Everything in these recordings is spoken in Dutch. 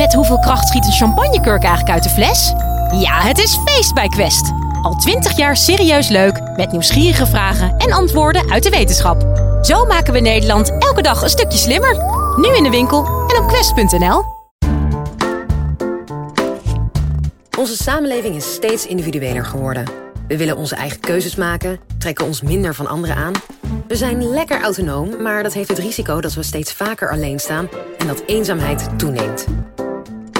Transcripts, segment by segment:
Met hoeveel kracht schiet een champagnekurk eigenlijk uit de fles? Ja, het is feest bij Quest. Al twintig jaar serieus leuk, met nieuwsgierige vragen en antwoorden uit de wetenschap. Zo maken we Nederland elke dag een stukje slimmer. Nu in de winkel en op quest.nl. Onze samenleving is steeds individueler geworden. We willen onze eigen keuzes maken, trekken ons minder van anderen aan. We zijn lekker autonoom, maar dat heeft het risico dat we steeds vaker alleen staan en dat eenzaamheid toeneemt.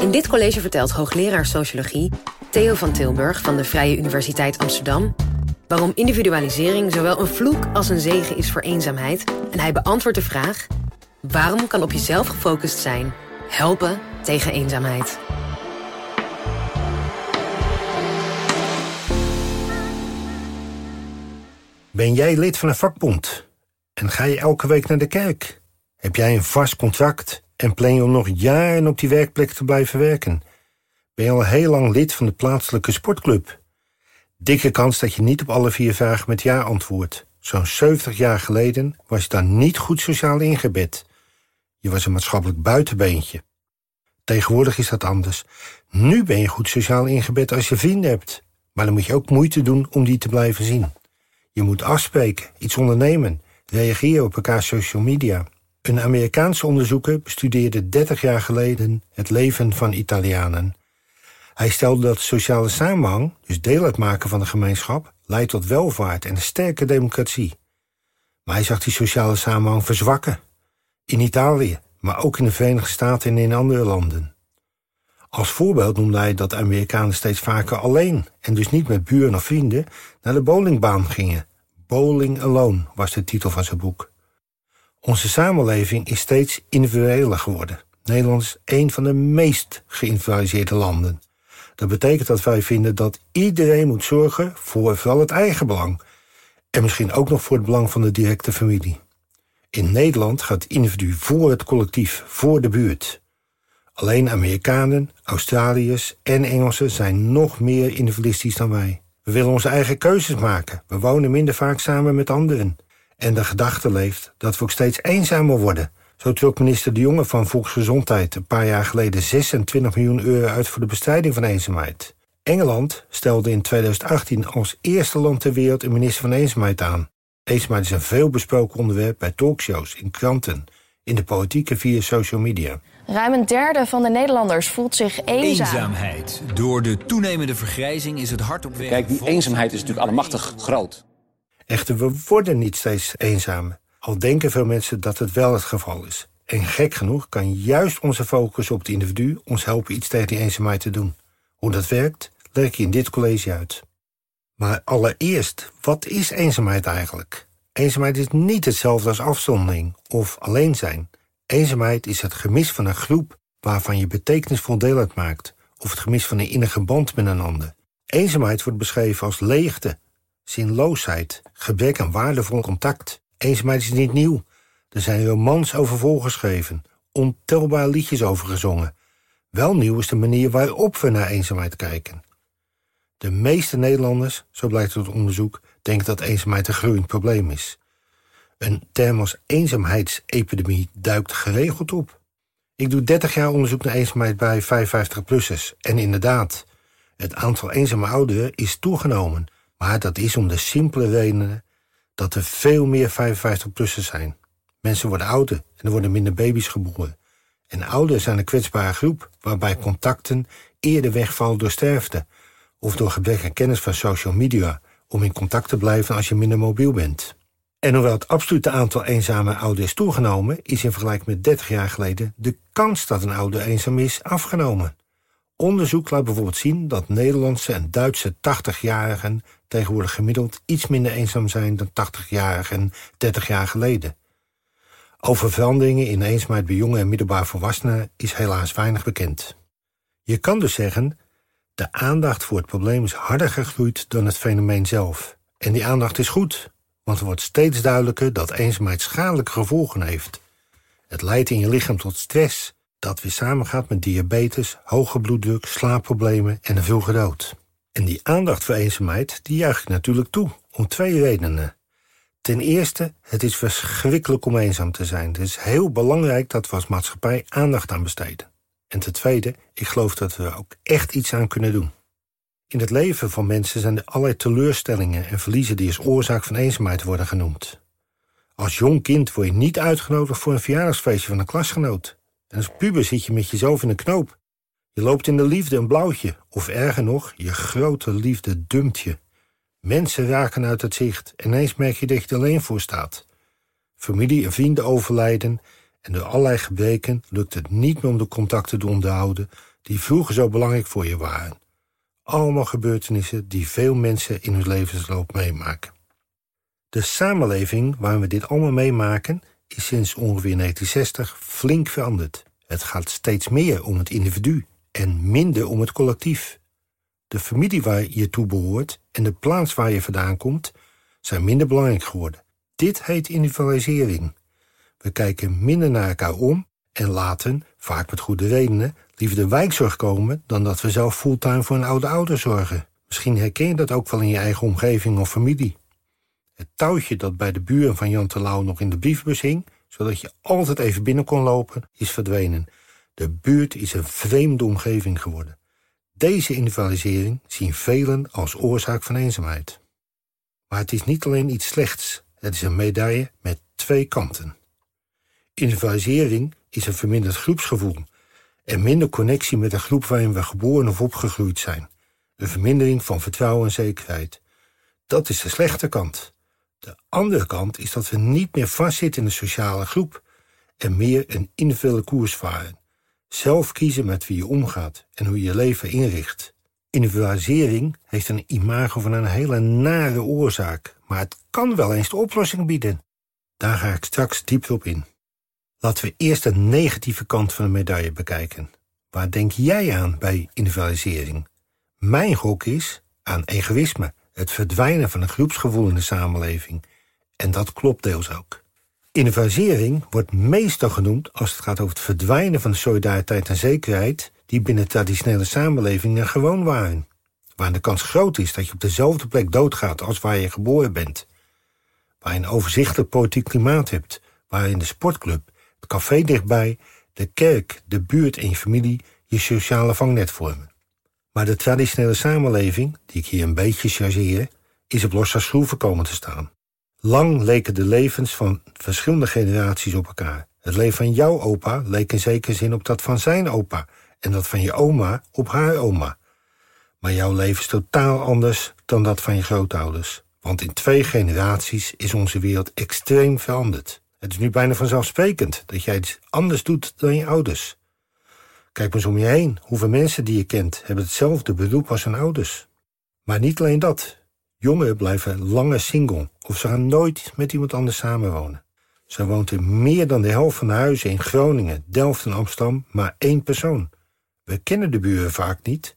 In dit college vertelt hoogleraar sociologie Theo van Tilburg van de Vrije Universiteit Amsterdam waarom individualisering zowel een vloek als een zegen is voor eenzaamheid. En hij beantwoordt de vraag: waarom kan op jezelf gefocust zijn helpen tegen eenzaamheid? Ben jij lid van een vakbond? En ga je elke week naar de kerk? Heb jij een vast contract en plan je om nog jaren op die werkplek te blijven werken? Ben je al heel lang lid van de plaatselijke sportclub? Dikke kans dat je niet op alle vier vragen met ja antwoordt. Zo'n 70 jaar geleden was je dan niet goed sociaal ingebed. Je was een maatschappelijk buitenbeentje. Tegenwoordig is dat anders. Nu ben je goed sociaal ingebed als je vrienden hebt. Maar dan moet je ook moeite doen om die te blijven zien. Je moet afspreken, iets ondernemen, reageren op elkaar social media. Een Amerikaanse onderzoeker bestudeerde 30 jaar geleden het leven van Italianen. Hij stelde dat sociale samenhang, dus deel uitmaken van de gemeenschap, leidt tot welvaart en een sterke democratie. Maar hij zag die sociale samenhang verzwakken. In Italië, maar ook in de Verenigde Staten en in andere landen. Als voorbeeld noemde hij dat Amerikanen steeds vaker alleen, en dus niet met buren of vrienden, naar de bowlingbaan gingen. Bowling Alone was de titel van zijn boek. Onze samenleving is steeds individueler geworden. Nederland is een van de meest geïndividualiseerde landen. Dat betekent dat wij vinden dat iedereen moet zorgen voor vooral het eigen belang. En misschien ook nog voor het belang van de directe familie. In Nederland gaat het individu voor het collectief, voor de buurt. Alleen Amerikanen, Australiërs en Engelsen zijn nog meer individualistisch dan wij. We willen onze eigen keuzes maken. We wonen minder vaak samen met anderen. En de gedachte leeft dat we ook steeds eenzamer worden. Zo trok minister De Jonge van Volksgezondheid een paar jaar geleden 26 miljoen euro uit voor de bestrijding van eenzaamheid. Engeland stelde in 2018 als eerste land ter wereld een minister van eenzaamheid aan. Eenzaamheid is een veelbesproken onderwerp bij talkshows, in kranten, in de politiek en via social media. Ruim een derde van de Nederlanders voelt zich eenzaam. Eenzaamheid. Door de toenemende vergrijzing is het hard op weg. Kijk, die eenzaamheid is natuurlijk allemachtig groot. Echter, we worden niet steeds eenzamer. Al denken veel mensen dat het wel het geval is. En gek genoeg kan juist onze focus op het individu ons helpen iets tegen die eenzaamheid te doen. Hoe dat werkt, leg ik je in dit college uit. Maar allereerst, wat is eenzaamheid eigenlijk? Eenzaamheid is niet hetzelfde als afzondering of alleen zijn. Eenzaamheid is het gemis van een groep waarvan je betekenisvol deel uitmaakt, of het gemis van een innige band met een ander. Eenzaamheid wordt beschreven als leegte, zinloosheid, gebrek aan waardevol contact. Eenzaamheid is niet nieuw. Er zijn romans over volgeschreven, ontelbare liedjes over gezongen. Wel nieuw is de manier waarop we naar eenzaamheid kijken. De meeste Nederlanders, zo blijkt uit onderzoek, denken dat eenzaamheid een groeiend probleem is. Een term als eenzaamheidsepidemie duikt geregeld op. Ik doe 30 jaar onderzoek naar eenzaamheid bij 55-plussers. En inderdaad, het aantal eenzame ouderen is toegenomen. Maar dat is om de simpele redenen dat er veel meer 55-plussers zijn. Mensen worden ouder en er worden minder baby's geboren. En ouderen zijn een kwetsbare groep waarbij contacten eerder wegvallen door sterfte of door gebrek aan kennis van social media om in contact te blijven als je minder mobiel bent. En hoewel het absolute aantal eenzame ouderen is toegenomen, is in vergelijking met 30 jaar geleden de kans dat een ouder eenzaam is afgenomen. Onderzoek laat bijvoorbeeld zien dat Nederlandse en Duitse 80-jarigen tegenwoordig gemiddeld iets minder eenzaam zijn dan 80-jarigen 30 jaar geleden. Over veranderingen in eenzaamheid bij jonge en middelbaar volwassenen is helaas weinig bekend. Je kan dus zeggen, de aandacht voor het probleem is harder gegroeid dan het fenomeen zelf. En die aandacht is goed, want het wordt steeds duidelijker dat eenzaamheid schadelijke gevolgen heeft. Het leidt in je lichaam tot stress, dat weer samengaat met diabetes, hoge bloeddruk, slaapproblemen en een vroege dood. En die aandacht voor eenzaamheid, die juich ik natuurlijk toe, om twee redenen. Ten eerste, het is verschrikkelijk om eenzaam te zijn. Het is heel belangrijk dat we als maatschappij aandacht aan besteden. En ten tweede, ik geloof dat we er ook echt iets aan kunnen doen. In het leven van mensen zijn er allerlei teleurstellingen en verliezen die als oorzaak van eenzaamheid worden genoemd. Als jong kind word je niet uitgenodigd voor een verjaardagsfeestje van een klasgenoot. En als puber zit je met jezelf in een knoop. Je loopt in de liefde een blauwtje, of erger nog, je grote liefde dumpt je. Mensen raken uit het zicht en ineens merk je dat je er alleen voor staat. Familie en vrienden overlijden en door allerlei gebreken lukt het niet meer om de contacten te onderhouden die vroeger zo belangrijk voor je waren. Allemaal gebeurtenissen die veel mensen in hun levensloop meemaken. De samenleving waar we dit allemaal meemaken is sinds ongeveer 1960 flink veranderd. Het gaat steeds meer om het individu en minder om het collectief. De familie waar je toe behoort en de plaats waar je vandaan komt zijn minder belangrijk geworden. Dit heet individualisering. We kijken minder naar elkaar om en laten, vaak met goede redenen, liever de wijkzorg komen dan dat we zelf fulltime voor een oude ouder zorgen. Misschien herken je dat ook wel in je eigen omgeving of familie. Het touwtje dat bij de buren van Jan Terlouw nog in de brievenbus hing, zodat je altijd even binnen kon lopen, is verdwenen. De buurt is een vreemde omgeving geworden. Deze individualisering zien velen als oorzaak van eenzaamheid. Maar het is niet alleen iets slechts, het is een medaille met twee kanten. Individualisering is een verminderd groepsgevoel en minder connectie met de groep waarin we geboren of opgegroeid zijn. Een vermindering van vertrouwen en zekerheid. Dat is de slechte kant. De andere kant is dat we niet meer vastzitten in de sociale groep en meer een individuele koers varen. Zelf kiezen met wie je omgaat en hoe je je leven inricht. Individualisering heeft een imago van een hele nare oorzaak, maar het kan wel eens de oplossing bieden. Daar ga ik straks diep op in. Laten we eerst de negatieve kant van de medaille bekijken. Waar denk jij aan bij individualisering? Mijn gok is aan egoïsme, het verdwijnen van een groepsgevoel in de samenleving. En dat klopt deels ook. Individualisering wordt meestal genoemd als het gaat over het verdwijnen van de solidariteit en zekerheid die binnen traditionele samenlevingen gewoon waren. Waar de kans groot is dat je op dezelfde plek doodgaat als waar je geboren bent. Waar je een overzichtelijk politiek klimaat hebt, waar in de sportclub, het café dichtbij, de kerk, de buurt en je familie je sociale vangnet vormen. Maar de traditionele samenleving, die ik hier een beetje chargeer, is op losse schroeven komen te staan. Lang leken de levens van verschillende generaties op elkaar. Het leven van jouw opa leek in zekere zin op dat van zijn opa en dat van je oma op haar oma. Maar jouw leven is totaal anders dan dat van je grootouders. Want in twee generaties is onze wereld extreem veranderd. Het is nu bijna vanzelfsprekend dat jij iets anders doet dan je ouders. Kijk maar eens om je heen. Hoeveel mensen die je kent hebben hetzelfde beroep als hun ouders. Maar niet alleen dat. Jongeren blijven langer single of ze gaan nooit met iemand anders samenwonen. Zo woont in meer dan de helft van de huizen in Groningen, Delft en Amsterdam maar één persoon. We kennen de buren vaak niet,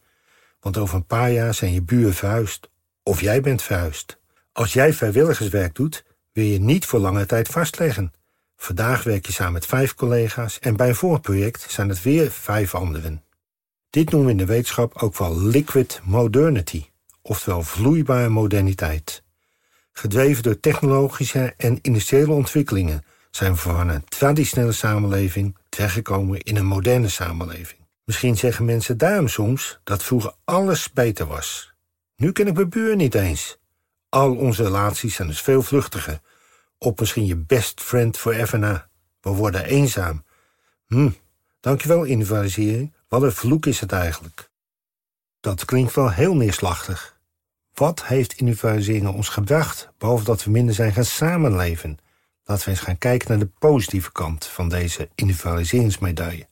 want over een paar jaar zijn je buren verhuisd. Of jij bent verhuisd. Als jij vrijwilligerswerk doet, wil je niet voor lange tijd vastleggen. Vandaag werk je samen met vijf collega's en bij een vorig project zijn het weer vijf anderen. Dit noemen we in de wetenschap ook wel liquid modernity, oftewel vloeibare moderniteit. Gedreven door technologische en industriële ontwikkelingen zijn we van een traditionele samenleving terechtgekomen in een moderne samenleving. Misschien zeggen mensen daarom soms dat vroeger alles beter was. Nu ken ik mijn buur niet eens. Al onze relaties zijn dus veel vluchtiger. Op misschien je best friend forever na. We worden eenzaam. Hm, dankjewel individualisering. Wat een vloek is het eigenlijk. Dat klinkt wel heel neerslachtig. Wat heeft individualisering ons gebracht, behalve dat we minder zijn gaan samenleven? Laten we eens gaan kijken naar de positieve kant van deze individualiseringsmedaille.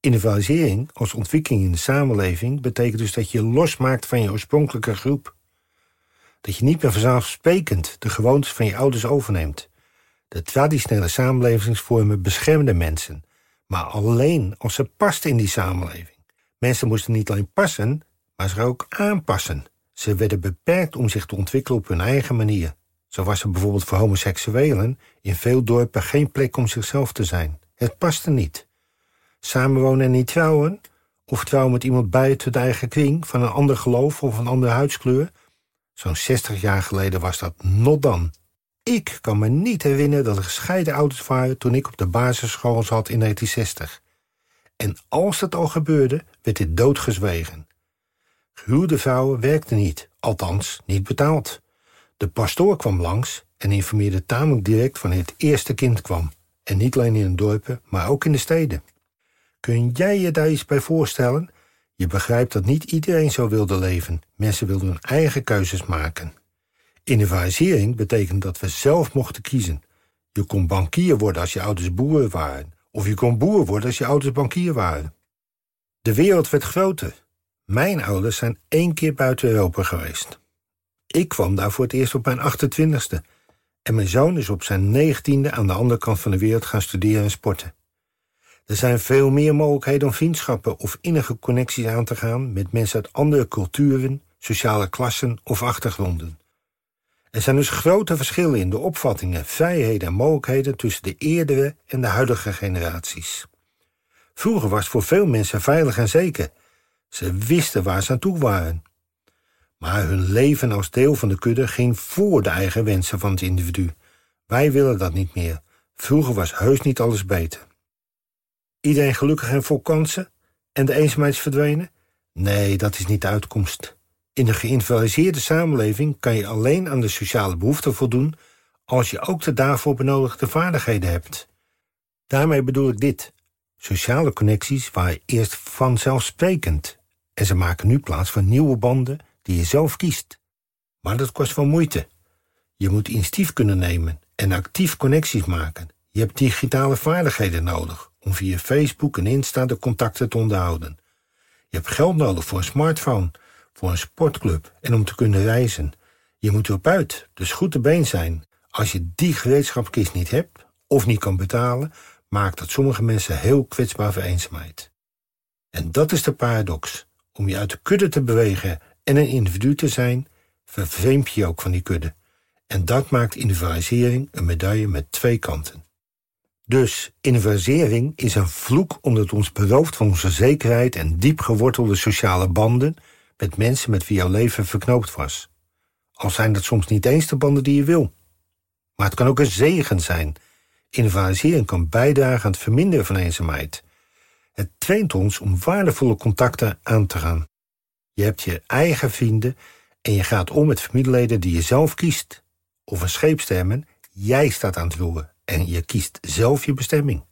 Individualisering als ontwikkeling in de samenleving betekent dus dat je losmaakt van je oorspronkelijke groep. Dat je niet meer vanzelfsprekend de gewoontes van je ouders overneemt. De traditionele samenlevingsvormen beschermden mensen, maar alleen als ze pasten in die samenleving. Mensen moesten niet alleen passen, maar zich ook aanpassen. Ze werden beperkt om zich te ontwikkelen op hun eigen manier. Zo was er bijvoorbeeld voor homoseksuelen in veel dorpen geen plek om zichzelf te zijn. Het paste niet. Samenwonen en niet trouwen, of trouwen met iemand buiten de eigen kring van een ander geloof of een andere huidskleur, zo'n 60 jaar geleden was dat not dan. Ik kan me niet herinneren dat er gescheiden ouders waren toen ik op de basisschool zat in 1960. En als dat al gebeurde, werd dit doodgezwegen. Gehuwde vrouwen werkten niet, althans niet betaald. De pastoor kwam langs en informeerde tamelijk direct wanneer het eerste kind kwam. En niet alleen in de dorpen, maar ook in de steden. Kun jij je daar iets bij voorstellen? Je begrijpt dat niet iedereen zo wilde leven. Mensen wilden hun eigen keuzes maken. Individualisering betekent dat we zelf mochten kiezen. Je kon bankier worden als je ouders boeren waren. Of je kon boer worden als je ouders bankier waren. De wereld werd groter. Mijn ouders zijn één keer buiten Europa geweest. Ik kwam daar voor het eerst op mijn 28ste. En mijn zoon is op zijn negentiende aan de andere kant van de wereld gaan studeren en sporten. Er zijn veel meer mogelijkheden om vriendschappen of innige connecties aan te gaan met mensen uit andere culturen, sociale klassen of achtergronden. Er zijn dus grote verschillen in de opvattingen, vrijheden en mogelijkheden tussen de eerdere en de huidige generaties. Vroeger was voor veel mensen veilig en zeker. Ze wisten waar ze aan toe waren. Maar hun leven als deel van de kudde ging voor de eigen wensen van het individu. Wij willen dat niet meer. Vroeger was heus niet alles beter. Iedereen gelukkig en vol kansen? En de eenzaamheid is verdwenen? Nee, dat is niet de uitkomst. In een geïndividualiseerde samenleving kan je alleen aan de sociale behoeften voldoen als je ook de daarvoor benodigde vaardigheden hebt. Daarmee bedoel ik dit. Sociale connecties waren eerst vanzelfsprekend en ze maken nu plaats voor nieuwe banden die je zelf kiest. Maar dat kost wel moeite. Je moet initiatief kunnen nemen en actief connecties maken. Je hebt digitale vaardigheden nodig om via Facebook en Insta de contacten te onderhouden. Je hebt geld nodig voor een smartphone voor een sportclub en om te kunnen reizen. Je moet erop uit, dus goed te been zijn. Als je die gereedschapskist niet hebt of niet kan betalen, maakt dat sommige mensen heel kwetsbaar voor eenzaamheid. En dat is de paradox. Om je uit de kudde te bewegen en een individu te zijn, vervreemd je ook van die kudde. En dat maakt individualisering een medaille met twee kanten. Dus individualisering is een vloek omdat het ons berooft van onze zekerheid en diep gewortelde sociale banden met mensen met wie jouw leven verknoopt was. Al zijn dat soms niet eens de banden die je wil. Maar het kan ook een zegen zijn. Individualisering kan bijdragen aan het verminderen van eenzaamheid. Het traint ons om waardevolle contacten aan te gaan. Je hebt je eigen vrienden en je gaat om met familieleden die je zelf kiest. Of een scheepstermen, jij staat aan het roeren en je kiest zelf je bestemming.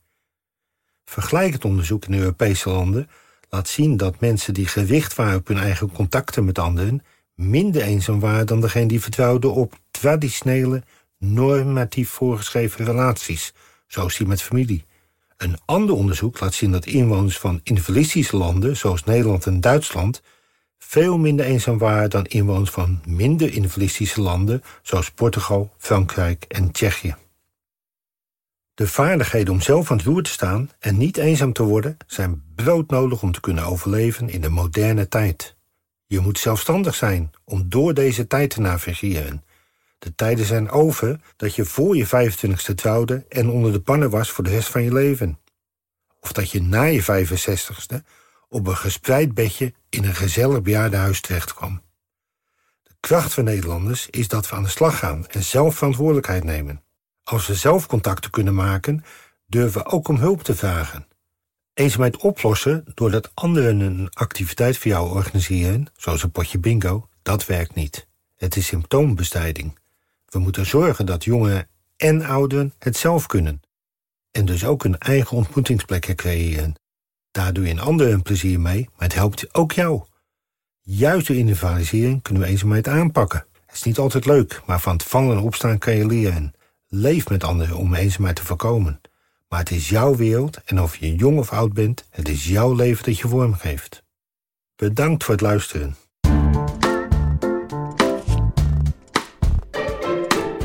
Vergelijk het onderzoek in Europese landen laat zien dat mensen die gericht waren op hun eigen contacten met anderen minder eenzaam waren dan degene die vertrouwden op traditionele, normatief voorgeschreven relaties, zoals die met familie. Een ander onderzoek laat zien dat inwoners van individualistische landen, zoals Nederland en Duitsland, veel minder eenzaam waren dan inwoners van minder individualistische landen, zoals Portugal, Frankrijk en Tsjechië. De vaardigheden om zelf aan het roer te staan en niet eenzaam te worden zijn broodnodig om te kunnen overleven in de moderne tijd. Je moet zelfstandig zijn om door deze tijd te navigeren. De tijden zijn over dat je voor je 25ste trouwde en onder de pannen was voor de rest van je leven. Of dat je na je 65ste op een gespreid bedje in een gezellig bejaardenhuis terechtkwam. De kracht van Nederlanders is dat we aan de slag gaan en zelf verantwoordelijkheid nemen. Als we zelf contacten kunnen maken, durven we ook om hulp te vragen. Eenzaamheid oplossen doordat anderen een activiteit voor jou organiseren, zoals een potje bingo, dat werkt niet. Het is symptoombestrijding. We moeten zorgen dat jongeren en ouderen het zelf kunnen. En dus ook een eigen ontmoetingsplek creëren. Daar doe je een ander een plezier mee, maar het helpt ook jou. Juist door individualisering kunnen we eenzaamheid aanpakken. Het is niet altijd leuk, maar van het vallen en opstaan kan je leren. Leef met anderen om eenzaamheid te voorkomen. Maar het is jouw wereld en of je jong of oud bent, het is jouw leven dat je vormgeeft. Bedankt voor het luisteren.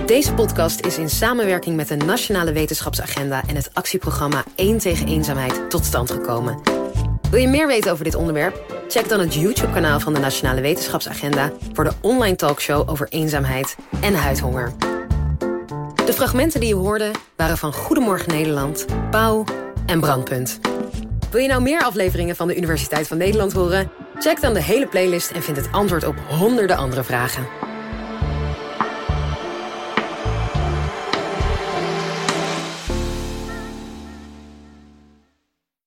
Deze podcast is in samenwerking met de Nationale Wetenschapsagenda en het actieprogramma 1 tegen eenzaamheid tot stand gekomen. Wil je meer weten over dit onderwerp? Check dan het YouTube-kanaal van de Nationale Wetenschapsagenda voor de online talkshow over eenzaamheid en huidhonger. De fragmenten die je hoorde waren van Goedemorgen Nederland, Pauw en Brandpunt. Wil je nou meer afleveringen van de Universiteit van Nederland horen? Check dan de hele playlist en vind het antwoord op honderden andere vragen.